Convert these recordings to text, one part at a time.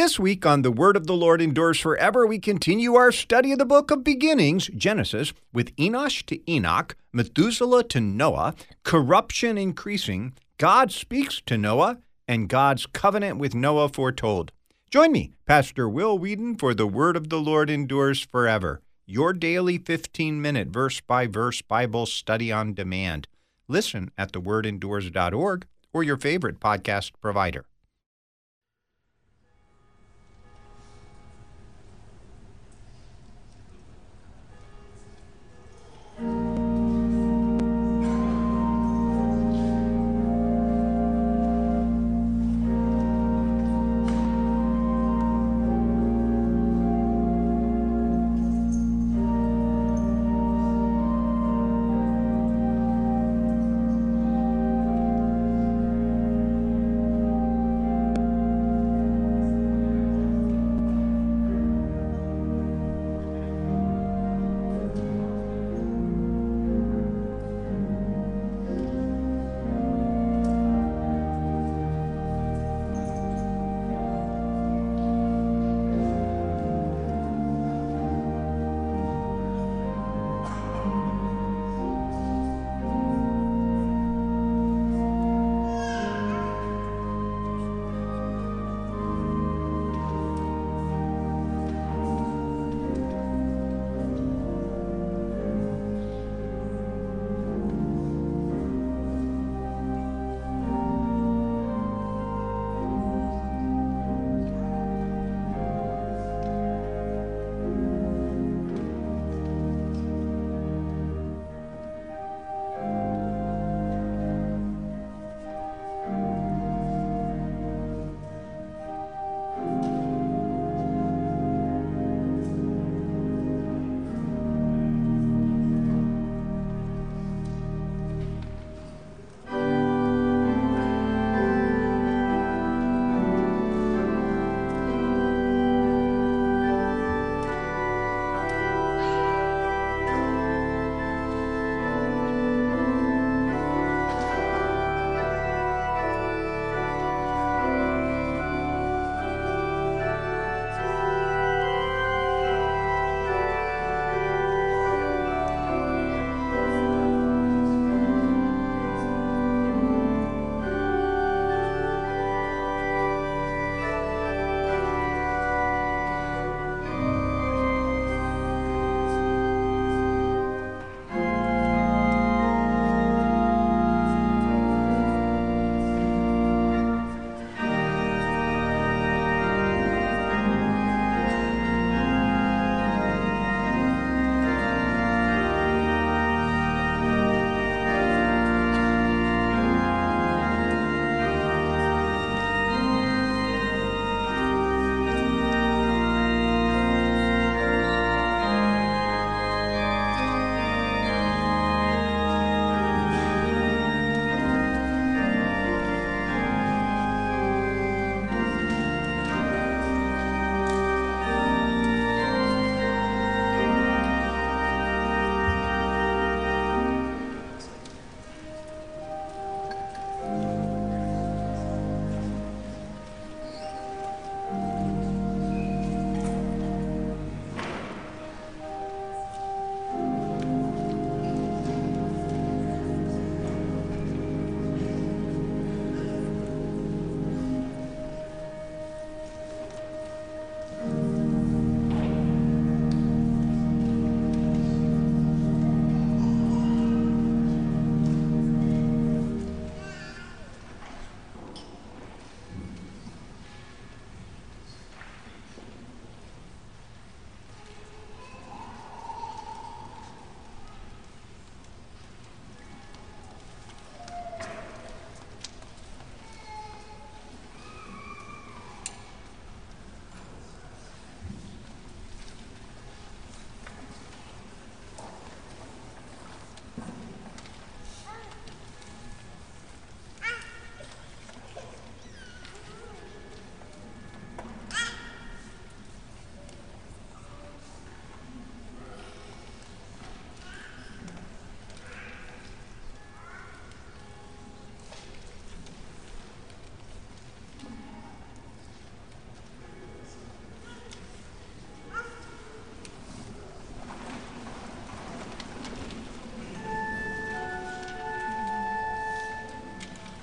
This week on The Word of the Lord Endures Forever, we continue our study of the book of beginnings, Genesis, with Enosh to Enoch, Methuselah to Noah, corruption increasing, God speaks to Noah, and God's covenant with Noah foretold. Join me, Pastor Will Weedon, for The Word of the Lord Endures Forever, your daily 15 minute verse by verse Bible study on demand. Listen at thewordendures.org or your favorite podcast provider.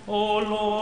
O Lord,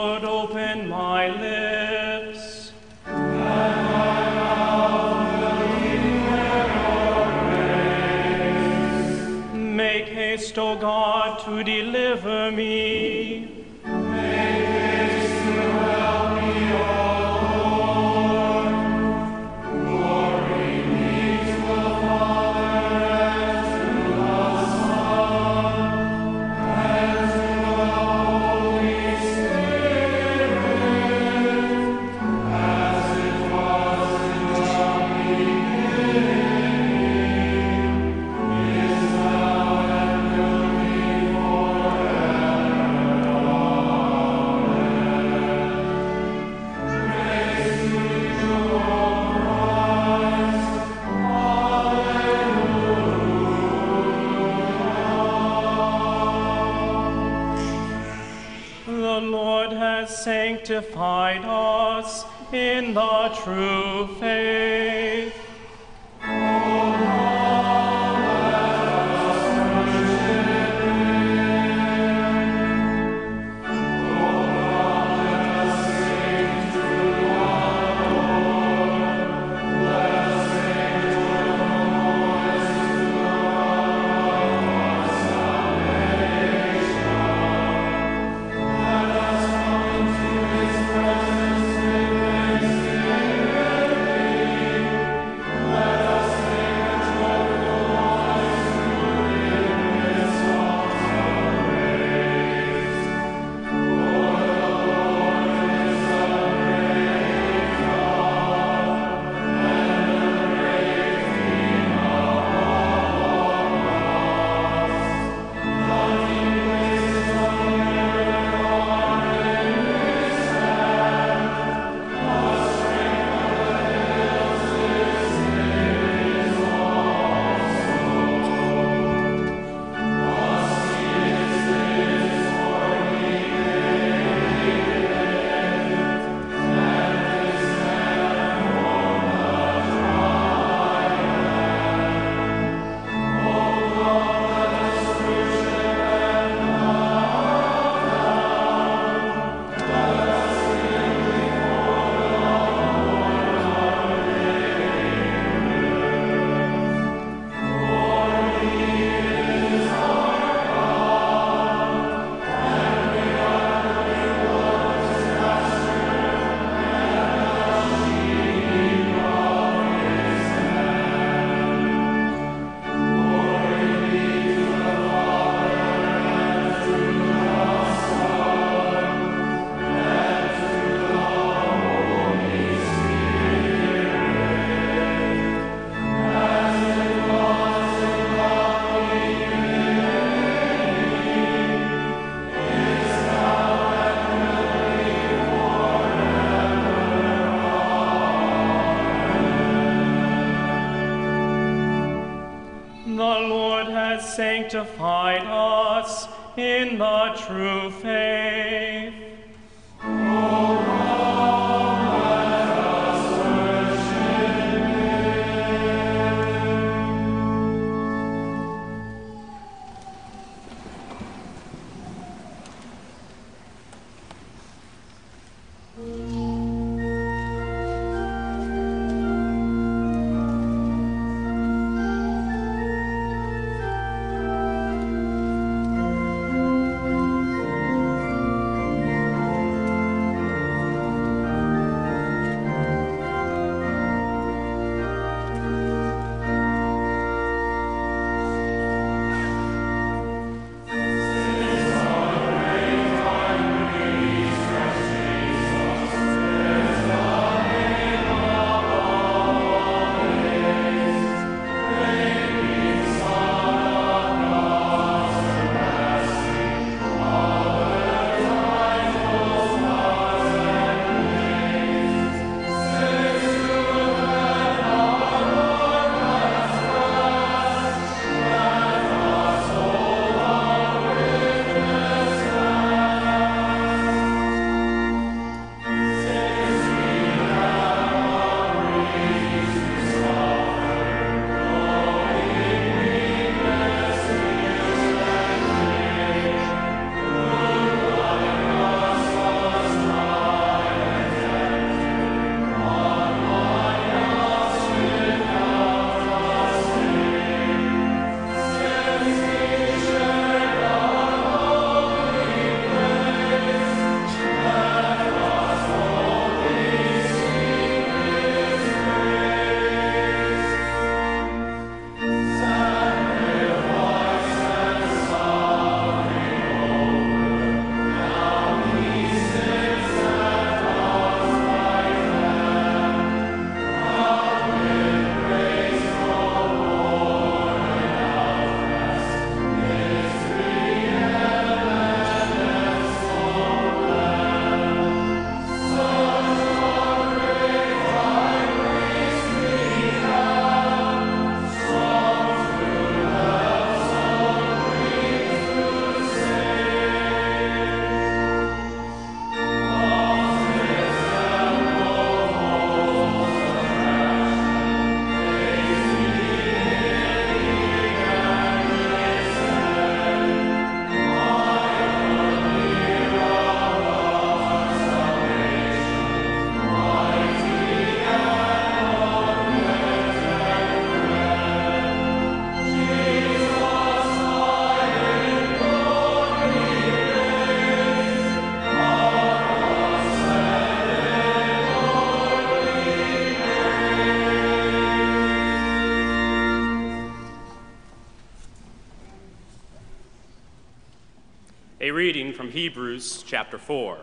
reading from Hebrews chapter 4.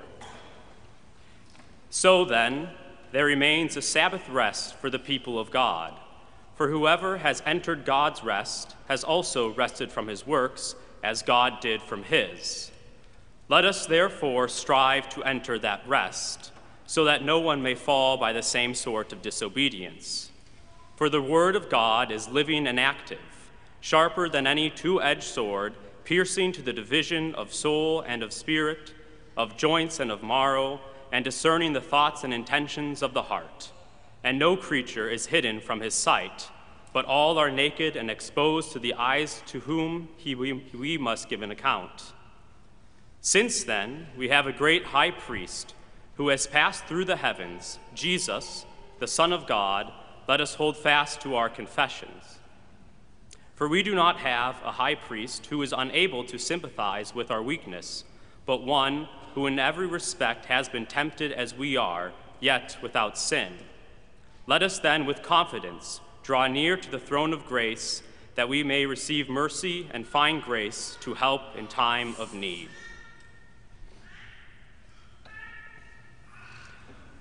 So then, there remains a Sabbath rest for the people of God. For whoever has entered God's rest has also rested from his works, as God did from his. Let us therefore strive to enter that rest, so that no one may fall by the same sort of disobedience. For the word of God is living and active, sharper than any two edged sword piercing to the division of soul and of spirit, of joints and of marrow, and discerning the thoughts and intentions of the heart. And no creature is hidden from his sight, but all are naked and exposed to the eyes to whom he, we, we must give an account. Since then, we have a great high priest who has passed through the heavens, Jesus, the Son of God. Let us hold fast to our confessions. For we do not have a high priest who is unable to sympathize with our weakness, but one who in every respect has been tempted as we are, yet without sin. Let us then with confidence draw near to the throne of grace that we may receive mercy and find grace to help in time of need.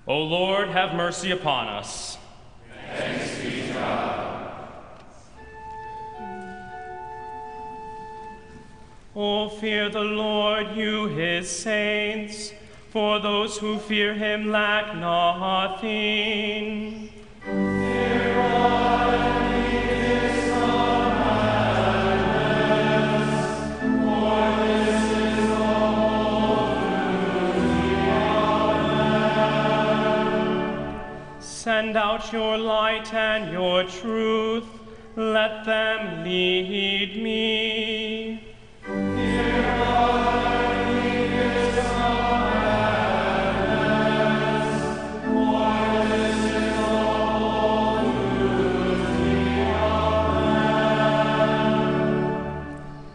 O Lord, have mercy upon us. Oh, fear the Lord, you his saints, for those who fear him lack nothing. Send out your light and your truth, let them lead me.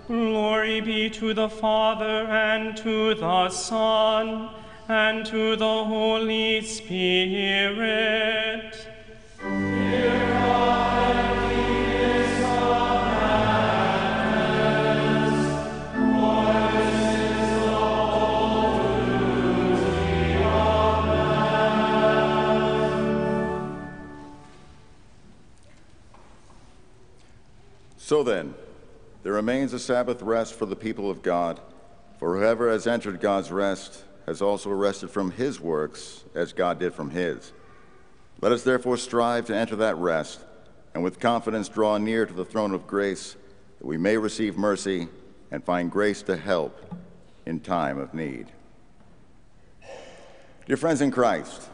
Glory be to the Father and to the Son and to the Holy Spirit. So then, there remains a Sabbath rest for the people of God, for whoever has entered God's rest has also rested from his works, as God did from his. Let us therefore strive to enter that rest, and with confidence draw near to the throne of grace, that we may receive mercy and find grace to help in time of need. Dear friends in Christ,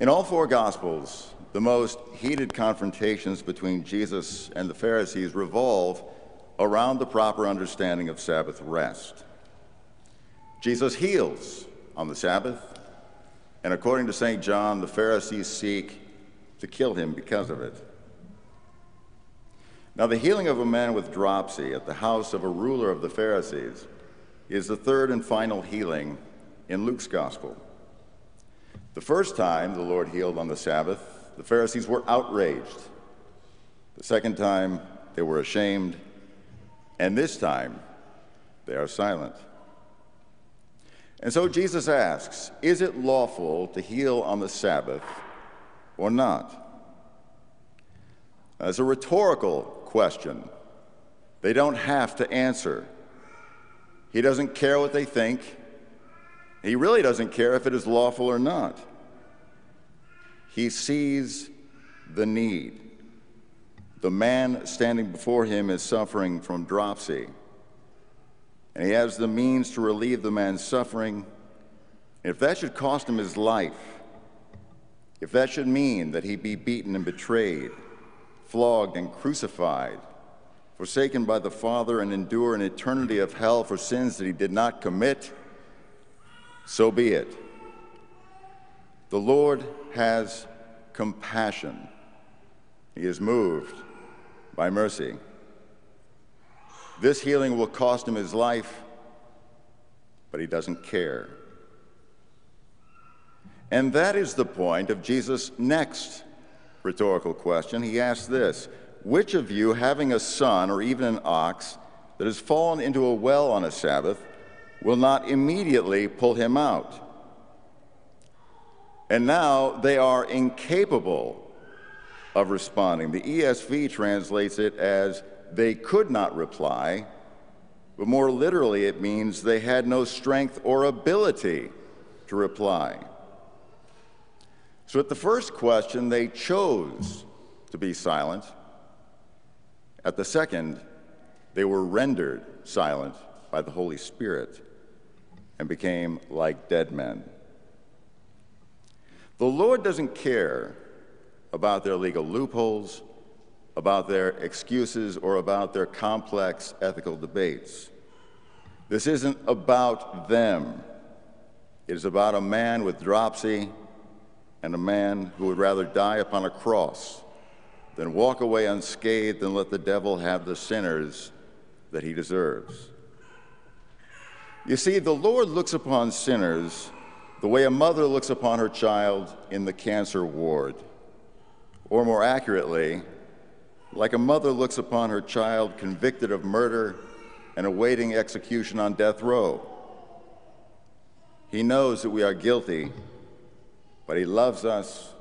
in all four Gospels, the most heated confrontations between Jesus and the Pharisees revolve around the proper understanding of Sabbath rest. Jesus heals on the Sabbath, and according to St. John, the Pharisees seek to kill him because of it. Now, the healing of a man with dropsy at the house of a ruler of the Pharisees is the third and final healing in Luke's Gospel. The first time the Lord healed on the Sabbath, the Pharisees were outraged. The second time, they were ashamed. And this time, they are silent. And so Jesus asks Is it lawful to heal on the Sabbath or not? As a rhetorical question, they don't have to answer. He doesn't care what they think. He really doesn't care if it is lawful or not. He sees the need. The man standing before him is suffering from dropsy, and he has the means to relieve the man's suffering. If that should cost him his life, if that should mean that he be beaten and betrayed, flogged and crucified, forsaken by the Father, and endure an eternity of hell for sins that he did not commit, so be it. The Lord has compassion. He is moved by mercy. This healing will cost him his life, but he doesn't care. And that is the point of Jesus' next rhetorical question. He asks this Which of you, having a son or even an ox that has fallen into a well on a Sabbath will not immediately pull him out. And now they are incapable of responding. The ESV translates it as they could not reply, but more literally it means they had no strength or ability to reply. So at the first question, they chose to be silent. At the second, they were rendered silent by the Holy Spirit and became like dead men. The Lord doesn't care about their legal loopholes, about their excuses, or about their complex ethical debates. This isn't about them. It is about a man with dropsy and a man who would rather die upon a cross than walk away unscathed and let the devil have the sinners that he deserves. You see, the Lord looks upon sinners the way a mother looks upon her child in the cancer ward, or more accurately, like a mother looks upon her child convicted of murder and awaiting execution on death row. He knows that we are guilty, but He loves us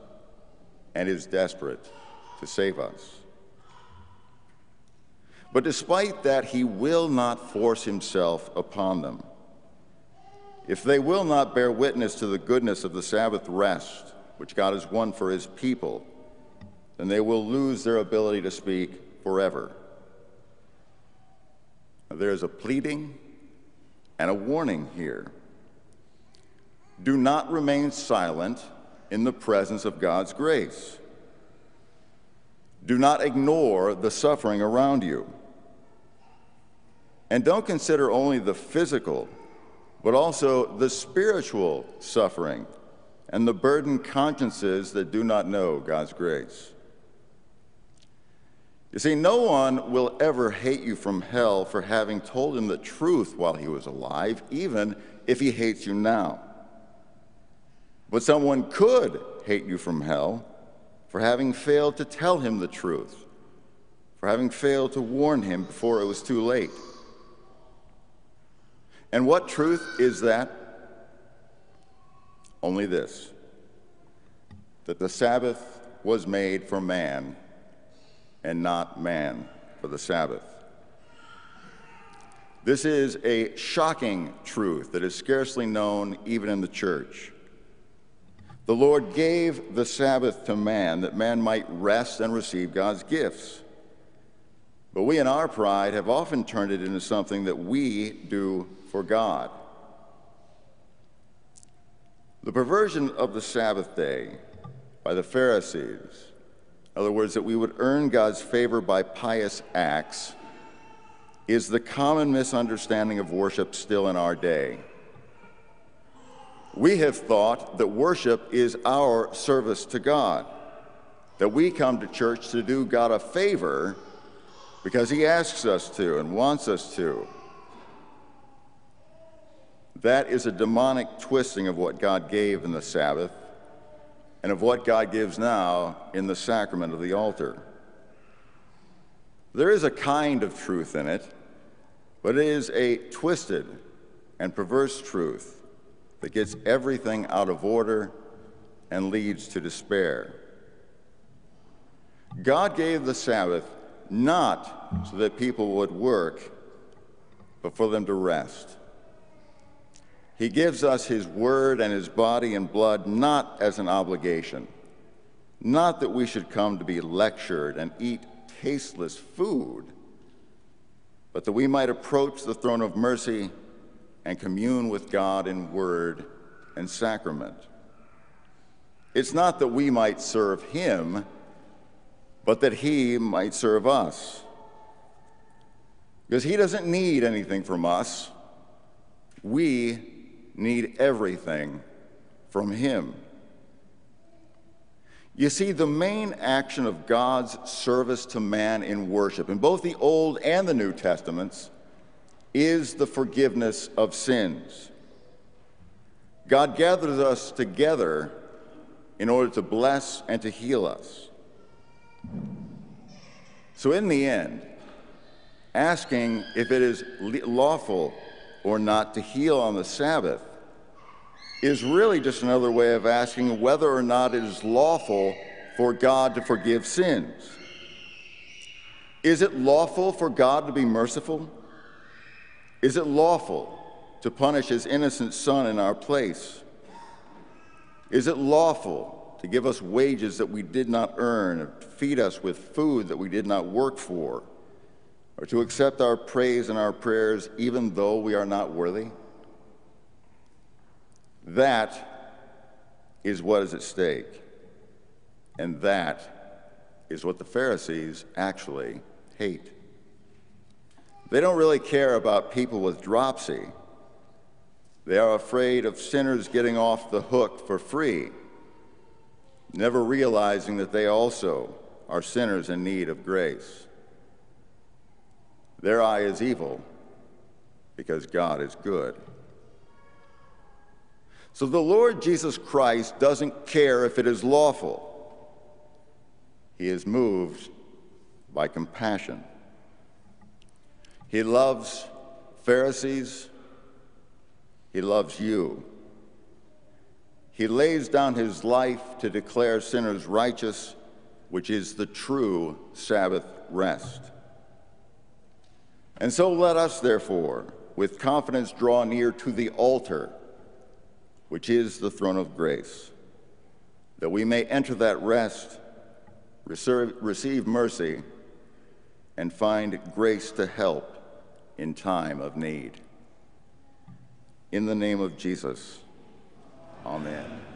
and is desperate to save us. But despite that, He will not force Himself upon them. If they will not bear witness to the goodness of the Sabbath rest, which God has won for His people, then they will lose their ability to speak forever. There is a pleading and a warning here. Do not remain silent in the presence of God's grace. Do not ignore the suffering around you. And don't consider only the physical, but also the spiritual suffering and the burdened consciences that do not know God's grace. You see, no one will ever hate you from hell for having told him the truth while he was alive, even if he hates you now. But someone could hate you from hell for having failed to tell him the truth, for having failed to warn him before it was too late. And what truth is that? Only this that the Sabbath was made for man and not man for the Sabbath. This is a shocking truth that is scarcely known even in the church. The Lord gave the Sabbath to man that man might rest and receive God's gifts. But we, in our pride, have often turned it into something that we do for God. The perversion of the Sabbath day by the Pharisees in other words, that we would earn God's favor by pious acts, is the common misunderstanding of worship still in our day. We have thought that worship is our service to God, that we come to church to do God a favor because He asks us to and wants us to. That is a demonic twisting of what God gave in the Sabbath and of what God gives now in the sacrament of the altar. There is a kind of truth in it, but it is a twisted and perverse truth that gets everything out of order and leads to despair. God gave the Sabbath not so that people would work, but for them to rest. He gives us His word and His body and blood not as an obligation, not that we should come to be lectured and eat tasteless food, but that we might approach the throne of mercy and commune with God in word and sacrament. It's not that we might serve Him, but that He might serve us. Because He doesn't need anything from us. We need everything from Him. You see, the main action of God's service to man in worship, in both the Old and the New Testaments, is the forgiveness of sins. God gathers us together in order to bless and to heal us. So, in the end, asking if it is lawful or not to heal on the Sabbath is really just another way of asking whether or not it is lawful for God to forgive sins. Is it lawful for God to be merciful? Is it lawful to punish his innocent son in our place? Is it lawful to give us wages that we did not earn, feed us with food that we did not work for, or to accept our praise and our prayers even though we are not worthy? That is what is at stake. And that is what the Pharisees actually hate. They don't really care about people with dropsy. They are afraid of sinners getting off the hook for free, never realizing that they also are sinners in need of grace. Their eye is evil because God is good. So the Lord Jesus Christ doesn't care if it is lawful. He is moved by compassion. He loves Pharisees. He loves you. He lays down his life to declare sinners righteous, which is the true Sabbath rest. And so let us, therefore, with confidence draw near to the altar which is the throne of grace, that we may enter that rest, receive mercy, and find grace to help in time of need. In the name of Jesus, amen.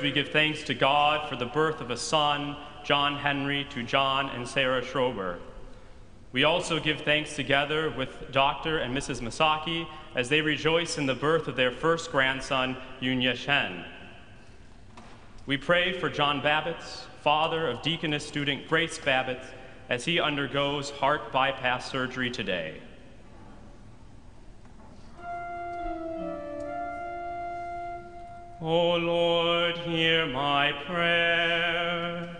We give thanks to God for the birth of a son, John Henry, to John and Sarah Schrober. We also give thanks together with Dr. and Mrs. Masaki as they rejoice in the birth of their first grandson, Yunya Shen. We pray for John Babbitts, father of deaconess student Grace Babbitts, as he undergoes heart bypass surgery today. O Lord, hear my prayer.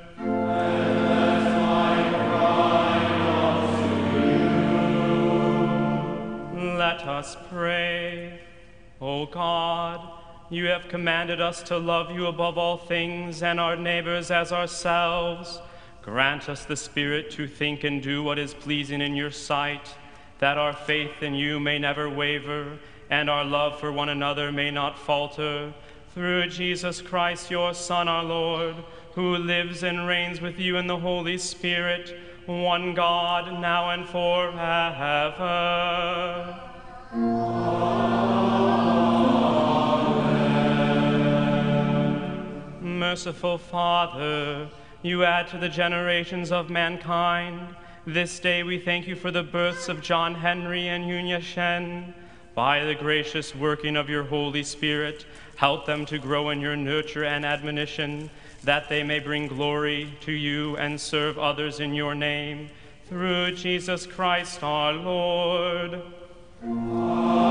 Let us pray. O God, you have commanded us to love you above all things and our neighbors as ourselves. Grant us the Spirit to think and do what is pleasing in your sight, that our faith in you may never waver and our love for one another may not falter through Jesus Christ, your Son, our Lord, who lives and reigns with you in the Holy Spirit, one God, now and forever. Amen. Merciful Father, you add to the generations of mankind. This day we thank you for the births of John Henry and Yunya Shen. By the gracious working of your Holy Spirit, Help them to grow in your nurture and admonition, that they may bring glory to you and serve others in your name. Through Jesus Christ our Lord. Amen.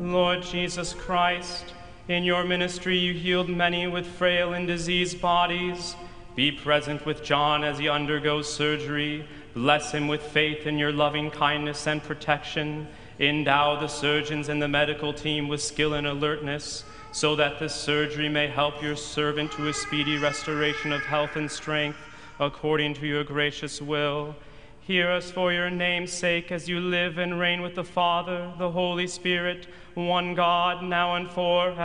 Lord Jesus Christ, in your ministry you healed many with frail and diseased bodies. Be present with John as he undergoes surgery Bless him with faith in your loving kindness and protection. Endow the surgeons and the medical team with skill and alertness, so that this surgery may help your servant to a speedy restoration of health and strength, according to your gracious will. Hear us for your name's sake as you live and reign with the Father, the Holy Spirit, one God, now and forever.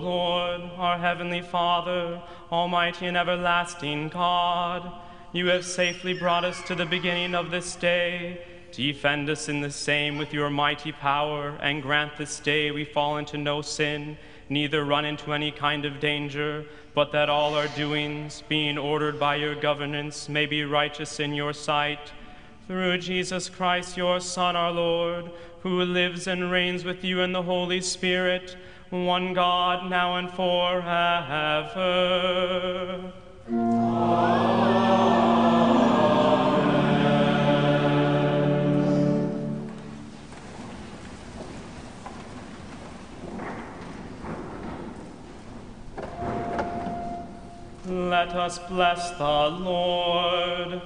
Our Heavenly Father, Almighty and everlasting God, you have safely brought us to the beginning of this day. Defend us in the same with your mighty power, and grant this day we fall into no sin, neither run into any kind of danger, but that all our doings, being ordered by your governance, may be righteous in your sight. Through Jesus Christ, your Son, our Lord, who lives and reigns with you in the Holy Spirit, one God, now and forever. Let us bless the Lord.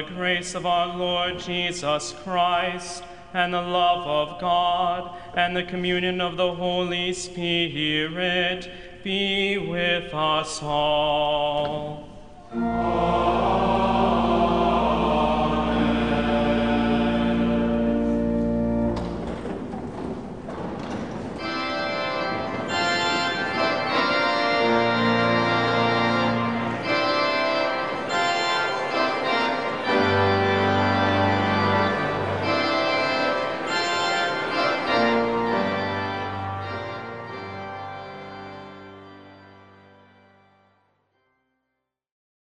The grace of our Lord Jesus Christ, and the love of God, and the communion of the Holy Spirit be with us all.